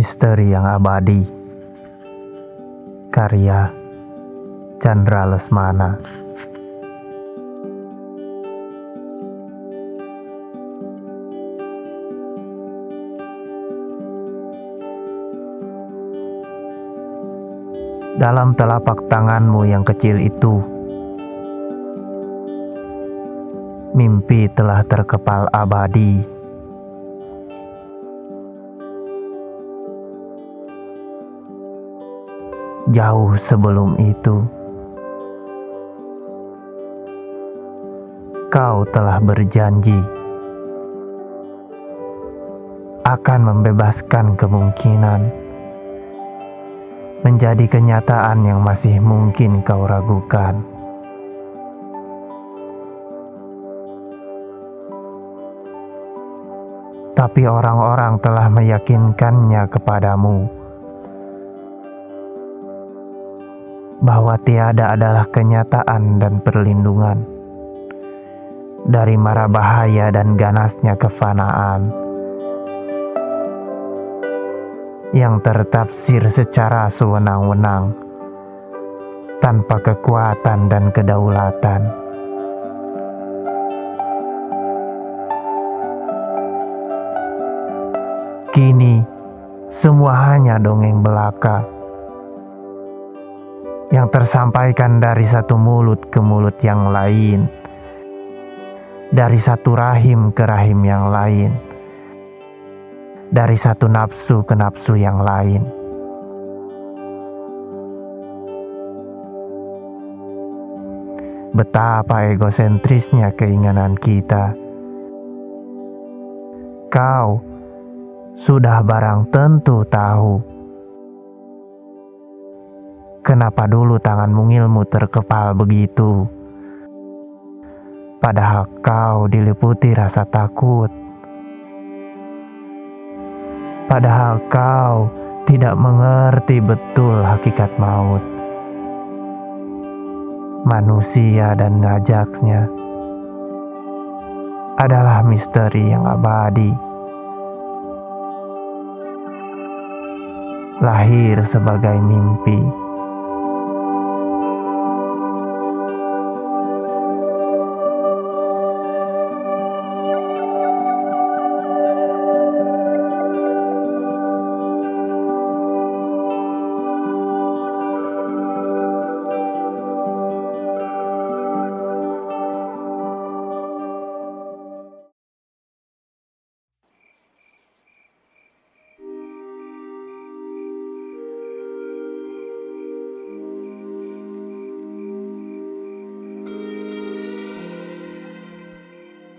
Misteri yang Abadi. Karya Chandra Lesmana. Dalam telapak tanganmu yang kecil itu Mimpi telah terkepal abadi jauh sebelum itu. Kau telah berjanji akan membebaskan kemungkinan menjadi kenyataan yang masih mungkin kau ragukan. Tapi orang-orang telah meyakinkannya kepadamu bahwa tiada adalah kenyataan dan perlindungan dari mara bahaya dan ganasnya kefanaan yang tertafsir secara sewenang-wenang tanpa kekuatan dan kedaulatan. Kini, semua hanya dongeng belaka yang tersampaikan dari satu mulut ke mulut yang lain, dari satu rahim ke rahim yang lain, dari satu nafsu ke nafsu yang lain. Betapa egosentrisnya keinginan kita. Kau sudah barang tentu tahu Kenapa dulu tangan mungilmu terkepal begitu? Padahal kau diliputi rasa takut. Padahal kau tidak mengerti betul hakikat maut. Manusia dan ngajaknya adalah misteri yang abadi. Lahir sebagai mimpi.